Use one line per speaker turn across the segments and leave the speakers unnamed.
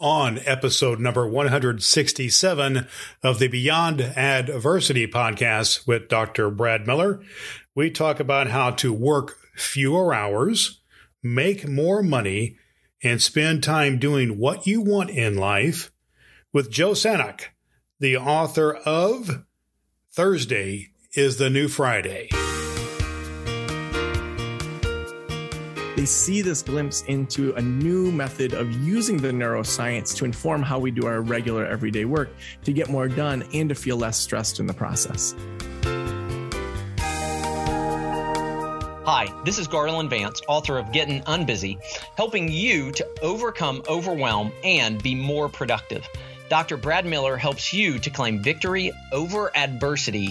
On episode number 167 of the Beyond Adversity podcast with Dr. Brad Miller, we talk about how to work fewer hours, make more money, and spend time doing what you want in life with Joe Sanok, the author of Thursday is the New Friday.
They see this glimpse into a new method of using the neuroscience to inform how we do our regular everyday work to get more done and to feel less stressed in the process.
Hi, this is Garland Vance, author of Getting Unbusy, helping you to overcome overwhelm and be more productive. Dr. Brad Miller helps you to claim victory over adversity.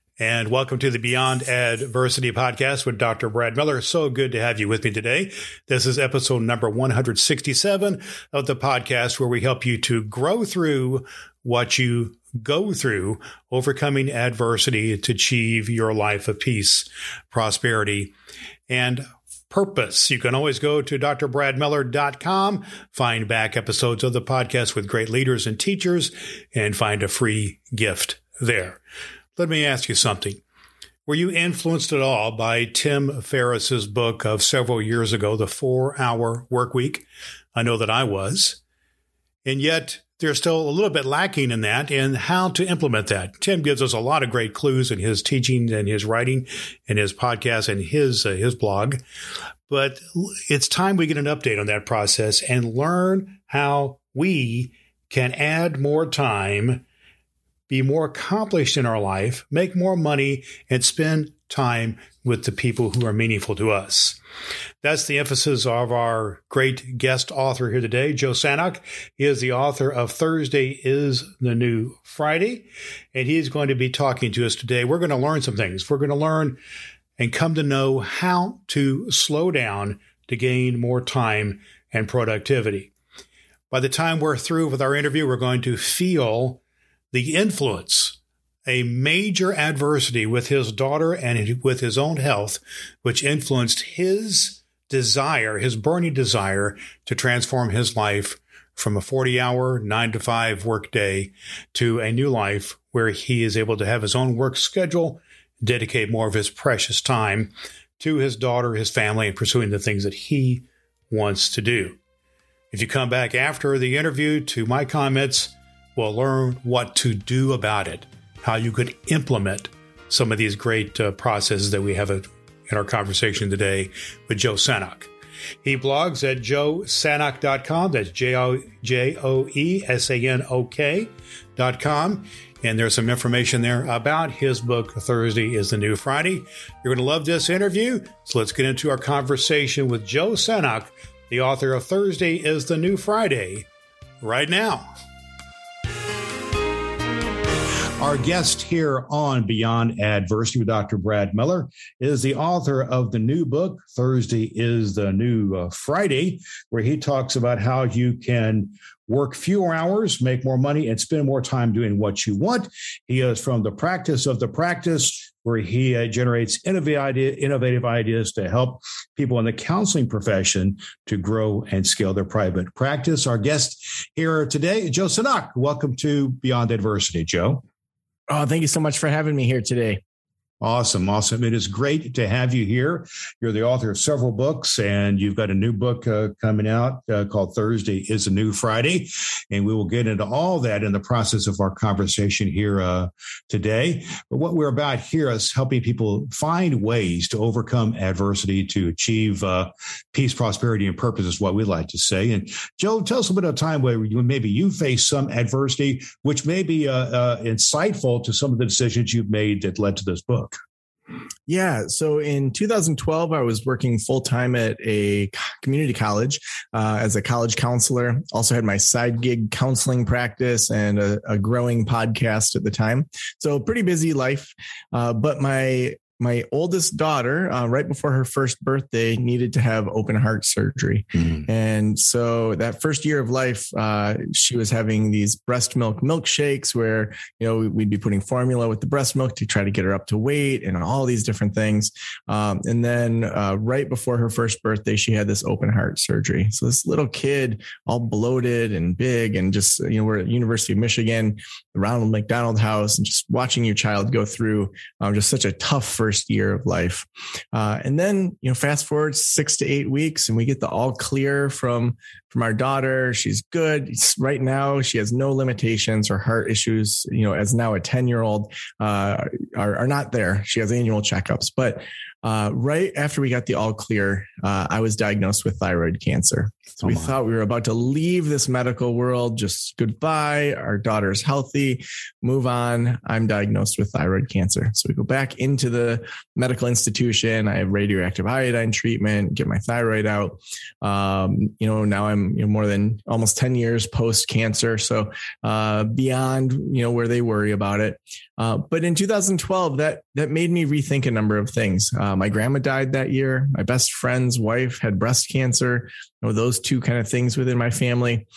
and welcome to the Beyond Adversity podcast with Dr. Brad Miller. So good to have you with me today. This is episode number 167 of the podcast where we help you to grow through what you go through, overcoming adversity to achieve your life of peace, prosperity, and purpose. You can always go to drbradmiller.com, find back episodes of the podcast with great leaders and teachers, and find a free gift there. Let me ask you something. Were you influenced at all by Tim Ferriss's book of several years ago, The Four Hour Work Week? I know that I was. And yet, there's still a little bit lacking in that and how to implement that. Tim gives us a lot of great clues in his teaching and his writing and his podcast and his uh, his blog. But it's time we get an update on that process and learn how we can add more time be more accomplished in our life, make more money, and spend time with the people who are meaningful to us. That's the emphasis of our great guest author here today, Joe Sanok. He is the author of Thursday is the New Friday, and he's going to be talking to us today. We're going to learn some things. We're going to learn and come to know how to slow down to gain more time and productivity. By the time we're through with our interview, we're going to feel the influence, a major adversity with his daughter and with his own health, which influenced his desire, his burning desire to transform his life from a 40 hour, nine to five work day to a new life where he is able to have his own work schedule, dedicate more of his precious time to his daughter, his family, and pursuing the things that he wants to do. If you come back after the interview to my comments, will learn what to do about it, how you could implement some of these great uh, processes that we have in our conversation today with Joe Sanok. He blogs at joesanok.com. That's J O E S A N O K.com. And there's some information there about his book, Thursday is the New Friday. You're going to love this interview. So let's get into our conversation with Joe Sanok, the author of Thursday is the New Friday, right now. Our guest here on Beyond Adversity with Dr. Brad Miller is the author of the new book, Thursday is the New uh, Friday, where he talks about how you can work fewer hours, make more money, and spend more time doing what you want. He is from the practice of the practice, where he uh, generates innovative, idea, innovative ideas to help people in the counseling profession to grow and scale their private practice. Our guest here today, Joe Sanok. Welcome to Beyond Adversity, Joe.
Oh, thank you so much for having me here today.
Awesome. Awesome. It is great to have you here. You're the author of several books, and you've got a new book uh, coming out uh, called Thursday is a New Friday. And we will get into all that in the process of our conversation here uh, today. But what we're about here is helping people find ways to overcome adversity to achieve uh, peace, prosperity, and purpose, is what we like to say. And Joe, tell us a bit of time where you, maybe you faced some adversity, which may be uh, uh, insightful to some of the decisions you've made that led to this book.
Yeah. So in 2012, I was working full time at a community college uh, as a college counselor. Also had my side gig counseling practice and a, a growing podcast at the time. So pretty busy life. Uh, but my my oldest daughter, uh, right before her first birthday, needed to have open heart surgery. Mm-hmm. And so that first year of life, uh, she was having these breast milk milkshakes where, you know, we'd be putting formula with the breast milk to try to get her up to weight and all these different things. Um, and then uh, right before her first birthday, she had this open heart surgery. So this little kid, all bloated and big, and just, you know, we're at University of Michigan, the Ronald McDonald House, and just watching your child go through um, just such a tough first first year of life. Uh, and then, you know, fast forward six to eight weeks and we get the all clear from, from our daughter. She's good right now. She has no limitations. Her heart issues, you know, as now a 10 year old, uh, are, are not there. She has annual checkups, but uh, right after we got the all clear, uh, I was diagnosed with thyroid cancer. So oh we thought we were about to leave this medical world, just goodbye. Our daughter's healthy, move on. I'm diagnosed with thyroid cancer. So we go back into the medical institution. I have radioactive iodine treatment, get my thyroid out. Um, you know, now I'm you know, more than almost 10 years post cancer. So uh, beyond, you know, where they worry about it. Uh, but in 2012, that that made me rethink a number of things. Uh, my grandma died that year. My best friend's wife had breast cancer. You know, those two kind of things within my family,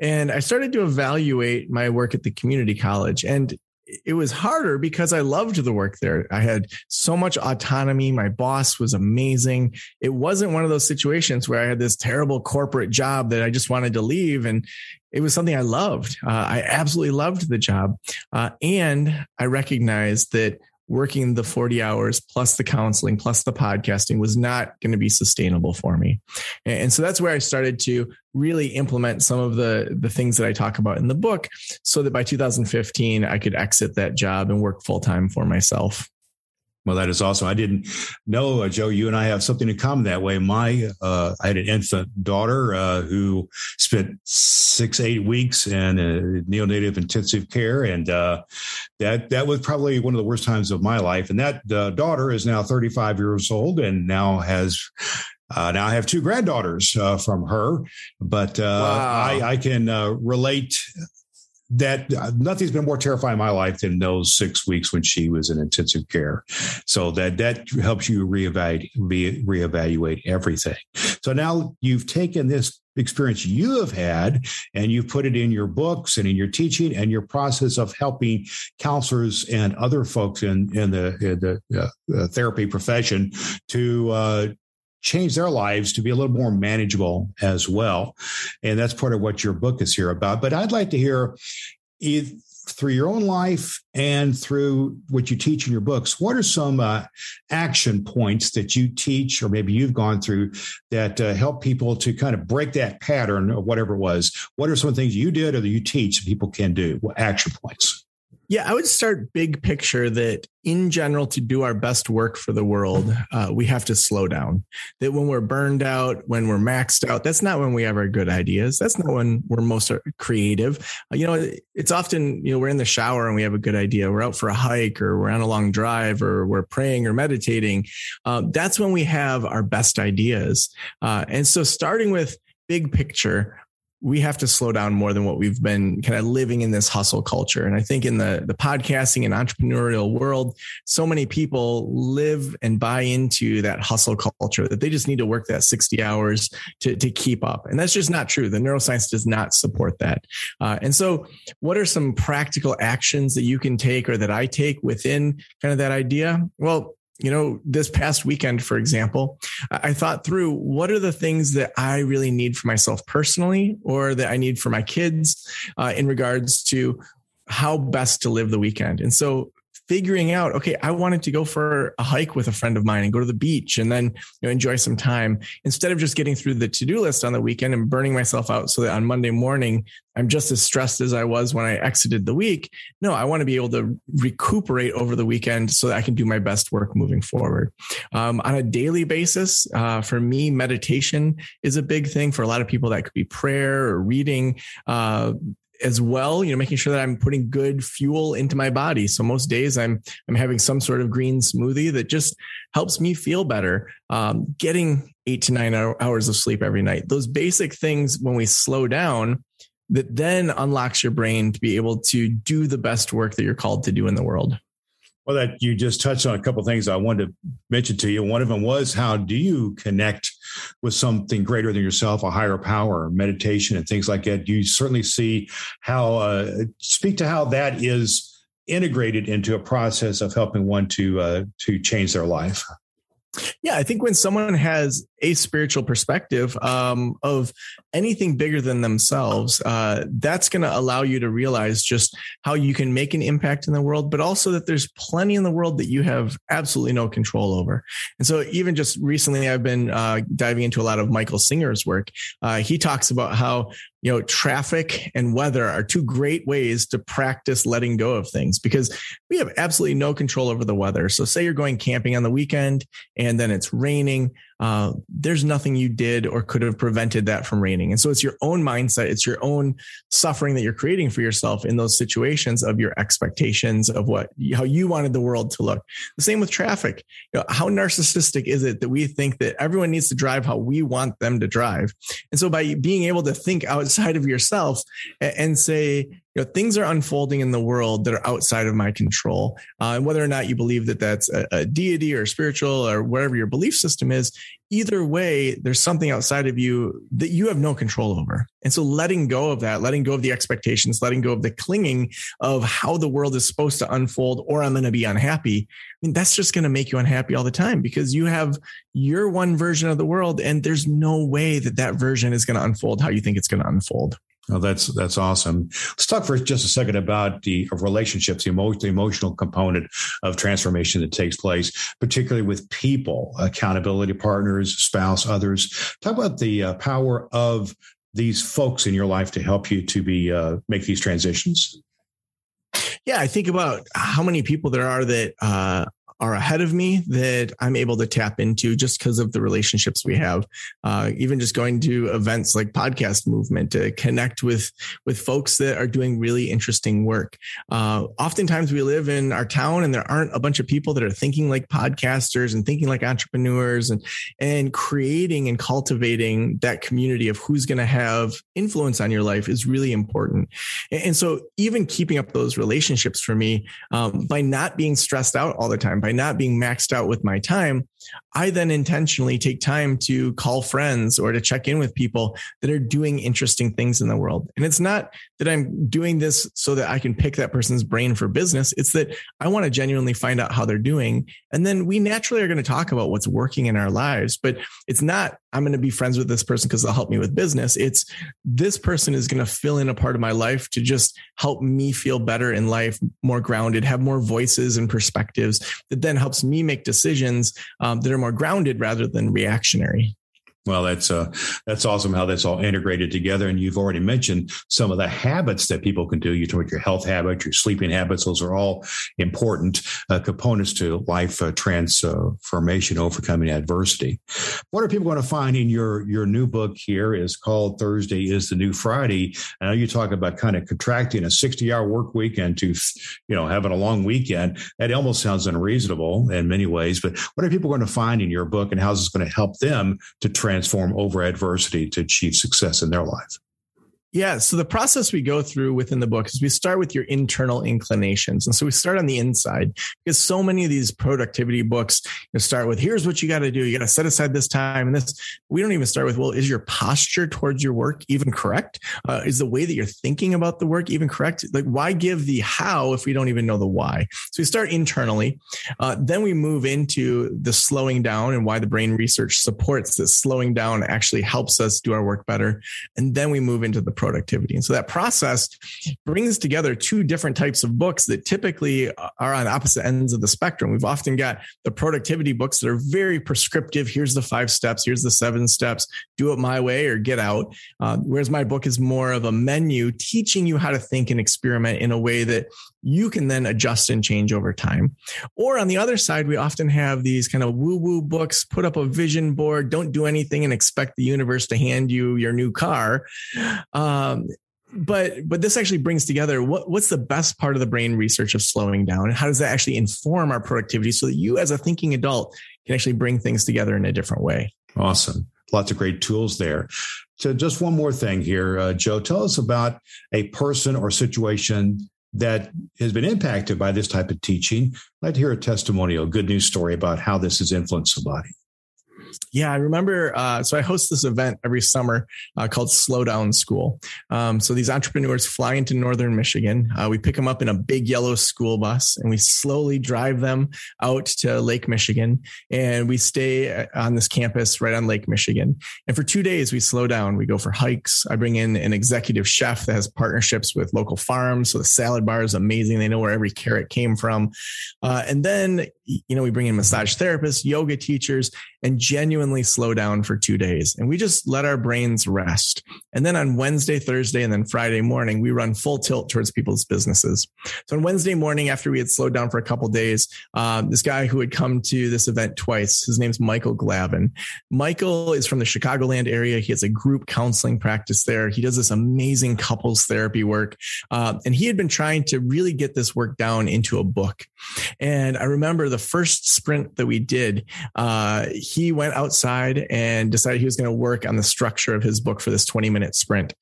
and I started to evaluate my work at the community college. And it was harder because I loved the work there. I had so much autonomy. My boss was amazing. It wasn't one of those situations where I had this terrible corporate job that I just wanted to leave. And it was something I loved. Uh, I absolutely loved the job. Uh, and I recognized that working the 40 hours plus the counseling plus the podcasting was not going to be sustainable for me. And so that's where I started to really implement some of the the things that I talk about in the book so that by 2015 I could exit that job and work full time for myself.
Well, that is awesome. I didn't know, uh, Joe. You and I have something in common that way. My, uh, I had an infant daughter uh, who spent six, eight weeks in neonatal intensive care, and uh, that that was probably one of the worst times of my life. And that uh, daughter is now 35 years old and now has uh, now I have two granddaughters uh, from her, but uh, wow. I, I, can relate that uh, nothing's been more terrifying in my life than those six weeks when she was in intensive care. So that that helps you reevaluate re- reevaluate everything. So now you've taken this experience you have had and you've put it in your books and in your teaching and your process of helping counselors and other folks in in the, in the uh, therapy profession to uh, change their lives to be a little more manageable as well. And that's part of what your book is here about. But I'd like to hear through your own life and through what you teach in your books, what are some uh, action points that you teach, or maybe you've gone through that uh, help people to kind of break that pattern or whatever it was? What are some things you did or that you teach that people can do? What action points?
Yeah, I would start big picture that in general, to do our best work for the world, uh, we have to slow down. That when we're burned out, when we're maxed out, that's not when we have our good ideas. That's not when we're most creative. Uh, you know, it's often, you know, we're in the shower and we have a good idea. We're out for a hike or we're on a long drive or we're praying or meditating. Uh, that's when we have our best ideas. Uh, and so starting with big picture, we have to slow down more than what we've been kind of living in this hustle culture. And I think in the, the podcasting and entrepreneurial world, so many people live and buy into that hustle culture that they just need to work that 60 hours to, to keep up. And that's just not true. The neuroscience does not support that. Uh, and so what are some practical actions that you can take or that I take within kind of that idea? Well, you know, this past weekend, for example, I thought through what are the things that I really need for myself personally or that I need for my kids uh, in regards to how best to live the weekend. And so figuring out, okay, I wanted to go for a hike with a friend of mine and go to the beach and then you know, enjoy some time instead of just getting through the to-do list on the weekend and burning myself out so that on Monday morning, I'm just as stressed as I was when I exited the week. No, I want to be able to recuperate over the weekend so that I can do my best work moving forward. Um, on a daily basis, uh, for me, meditation is a big thing. For a lot of people, that could be prayer or reading. Uh, as well you know making sure that i'm putting good fuel into my body. So most days i'm i'm having some sort of green smoothie that just helps me feel better. Um, getting eight to nine hours of sleep every night those basic things when we slow down that then unlocks your brain to be able to do the best work that you're called to do in the world
well, that you just touched on a couple things I wanted to mention to you. One of them was how do you connect with something greater than yourself, a higher power, meditation, and things like that? You certainly see how uh, speak to how that is integrated into a process of helping one to uh, to change their life.
Yeah, I think when someone has a spiritual perspective um, of anything bigger than themselves, uh, that's going to allow you to realize just how you can make an impact in the world, but also that there's plenty in the world that you have absolutely no control over. And so, even just recently, I've been uh, diving into a lot of Michael Singer's work. Uh, he talks about how you know traffic and weather are two great ways to practice letting go of things because we have absolutely no control over the weather so say you're going camping on the weekend and then it's raining uh, there's nothing you did or could have prevented that from raining. And so it's your own mindset, it's your own suffering that you're creating for yourself in those situations of your expectations of what how you wanted the world to look. The same with traffic. You know, how narcissistic is it that we think that everyone needs to drive how we want them to drive? And so by being able to think outside of yourself and say, you know things are unfolding in the world that are outside of my control uh, and whether or not you believe that that's a, a, deity or spiritual or whatever your belief system is either way there's something outside of you that you have no control over. And so letting go of that letting go of the expectations letting go of the clinging of how the world is supposed to unfold or i'm going to be unhappy i mean that's just going to make you unhappy all the time because you have your one version of the world and there's no way that that version is going to unfold how you think it's going to unfold
That's that's awesome. Let's talk for just a second about the relationships, the, emo- the emotional component of transformation that takes place, particularly with people, accountability partners, spouse, others. Talk about the uh, power of these folks in your life to help you to be uh, make these transitions.
Yeah, I think about how many people there are that uh, are ahead of me that I'm able to tap into just because of the relationships we have. Uh, even just going to events like Podcast Movement to connect with with folks that are doing really interesting work. Uh, oftentimes, we live in our town and there aren't a bunch of people that are thinking like podcasters and thinking like entrepreneurs and and creating and cultivating that community of who's going to have influence on your life is really important. And, and, so, even keeping up those relationships for me um, by not being stressed out all the time, by by not being maxed out with my time, I then intentionally take time to call friends or to check in with people that are doing interesting things in the world. And it's not that I'm doing this so that I can pick that person's brain for business. It's that I want to genuinely find out how they're doing. And then we naturally are going to talk about what's working in our lives. But it's not, I'm going to be friends with this person because they'll help me with business. It's this person is going to fill in a part of my life to just help me feel better in life, more grounded, have more voices and perspectives that then helps me make decisions um, that are more grounded rather than reactionary.
Well, that's uh, that's awesome how that's all integrated together. And you've already mentioned some of the habits that people can do. You talk about your health habits, your sleeping habits; those are all important uh, components to life uh, transformation, overcoming adversity. What are people going to find in your your new book? Here is called Thursday is the New Friday. I know you talk about kind of contracting a sixty hour work weekend to, you know, having a long weekend. That almost sounds unreasonable in many ways. But what are people going to find in your book, and how is this going to help them to transform over adversity to achieve success in their life?
Yeah. So the process we go through within the book is we start with your internal inclinations. And so we start on the inside because so many of these productivity books start with here's what you got to do. You got to set aside this time and this. We don't even start with, well, is your posture towards your work even correct? Uh, is the way that you're thinking about the work even correct? Like, why give the how if we don't even know the why? So we start internally. Uh, then we move into the slowing down and why the brain research supports that slowing down actually helps us do our work better. And then we move into the productivity. And so that process brings together two different types of books that typically are on opposite ends of the spectrum. We've often got the productivity books that are very prescriptive. Here's the five steps, here's the seven steps, do it my way or get out. Uh, whereas my book is more of a menu teaching you how to think and experiment in a way that you can then adjust and change over time. Or on the other side, we often have these kind of woo woo books, put up a vision board, don't do anything and expect the universe to hand you your new car. Um, but but this actually brings together what what's the best part of the brain research of slowing down? And how does that actually inform our productivity so that you as a thinking adult can actually bring things together in a different way?
Awesome. Lots of great tools there. So just one more thing here uh, joe tell us about a person or situation that has been impacted by this type of teaching. I'd like hear a testimonial good news story about how this has influenced somebody
yeah, I remember. Uh, so I host this event every summer uh, called Slow Down School. Um, so these entrepreneurs fly into northern Michigan. Uh, we pick them up in a big yellow school bus and we slowly drive them out to Lake Michigan. And we stay uh, on this campus right on Lake Michigan. And for two days, we slow down. We go for hikes. I bring in an executive chef that has partnerships with local farms. So the salad bar is amazing. They know where every carrot came from. Uh, and then, you know, we bring in massage therapists, yoga teachers, and genuinely slow down for two days. And we just let our brains rest. And then on Wednesday, Thursday, and then Friday morning, we run full tilt towards people's businesses. So on Wednesday morning, after we had slowed down for a couple days, um, this guy who had come to this event twice, his name's Michael Glavin. Michael is from the Chicagoland area. He has a group counseling practice there. He does this amazing couples therapy work. Uh, and he had been trying to really get this work down into a book. And I remember the first sprint that we did, uh, he went outside and decided he was going to work on the structure of his book for this 20 minute sprint.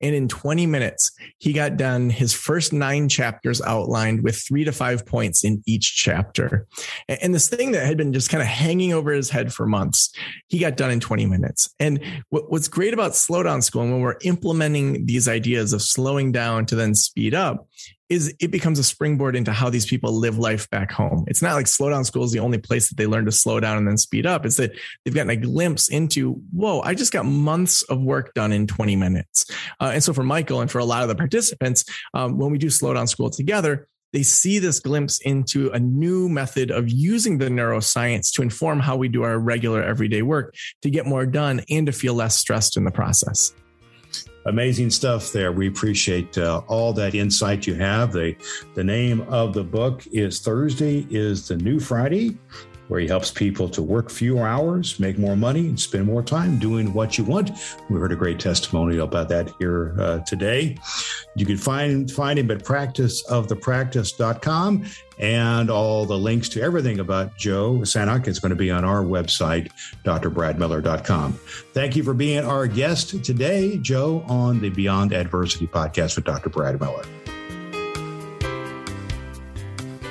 And in 20 minutes, he got done his first nine chapters outlined with three to five points in each chapter. And this thing that had been just kind of hanging over his head for months, he got done in 20 minutes. And what's great about slow down school and when we're implementing these ideas of slowing down to then speed up is it becomes a springboard into how these people live life back home. It's not like slow down school is the only place that they learn to slow down and then speed up. It's that they've gotten a glimpse into, whoa, I just got months of work done in 20 minutes. Uh, and so for Michael and for a lot of the participants, um, when we do slow down school together, they see this glimpse into a new method of using the neuroscience to inform how we do our regular everyday work to get more done and to feel less stressed in the process
amazing stuff there. We appreciate uh, all that insight you have. The, the name of the book is Thursday is the New Friday, where he helps people to work fewer hours, make more money, and spend more time doing what you want. We heard a great testimonial about that here uh, today. You can find find him at practiceofthepractice.com and all the links to everything about Joe Sanok is going to be on our website, drbradmiller.com. Thank you for being our guest today, Joe, on the Beyond Adversity podcast with Dr. Brad Miller.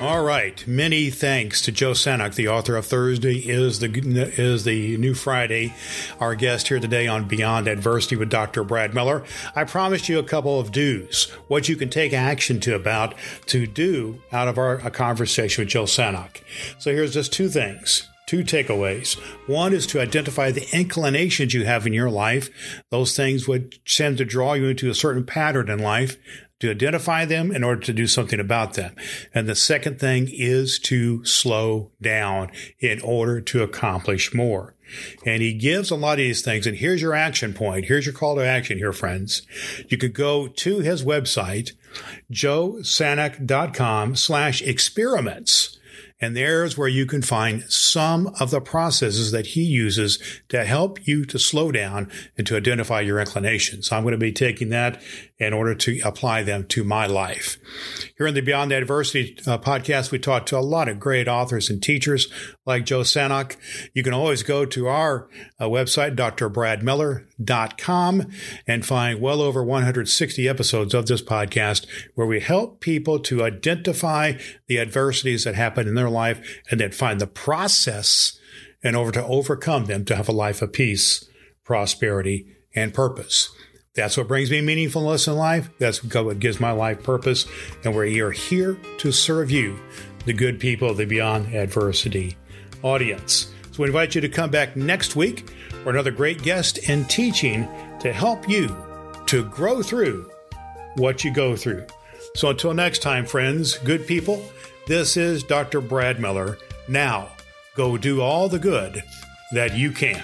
All right. Many thanks to Joe Sanok, the author of Thursday is the is the new Friday. Our guest here today on Beyond Adversity with Dr. Brad Miller. I promised you a couple of do's, what you can take action to about to do out of our conversation with Joe Sanok. So here's just two things. Two takeaways. One is to identify the inclinations you have in your life. Those things would tend to draw you into a certain pattern in life to identify them in order to do something about them. And the second thing is to slow down in order to accomplish more. And he gives a lot of these things. And here's your action point. Here's your call to action here, friends. You could go to his website, joesanok.com slash experiments. And there's where you can find some of the processes that he uses to help you to slow down and to identify your inclinations. I'm going to be taking that in order to apply them to my life. Here in the Beyond Adversity uh, podcast, we talk to a lot of great authors and teachers like Joe Sanok. You can always go to our uh, website, drbradmiller.com, and find well over 160 episodes of this podcast where we help people to identify the adversities that happen in their life and then find the process in order to overcome them to have a life of peace, prosperity, and purpose. That's what brings me meaningfulness in life. That's what gives my life purpose. And we are here to serve you, the good people of the Beyond Adversity audience. So we invite you to come back next week for another great guest and teaching to help you to grow through what you go through. So until next time, friends, good people, this is Dr. Brad Miller. Now, go do all the good that you can.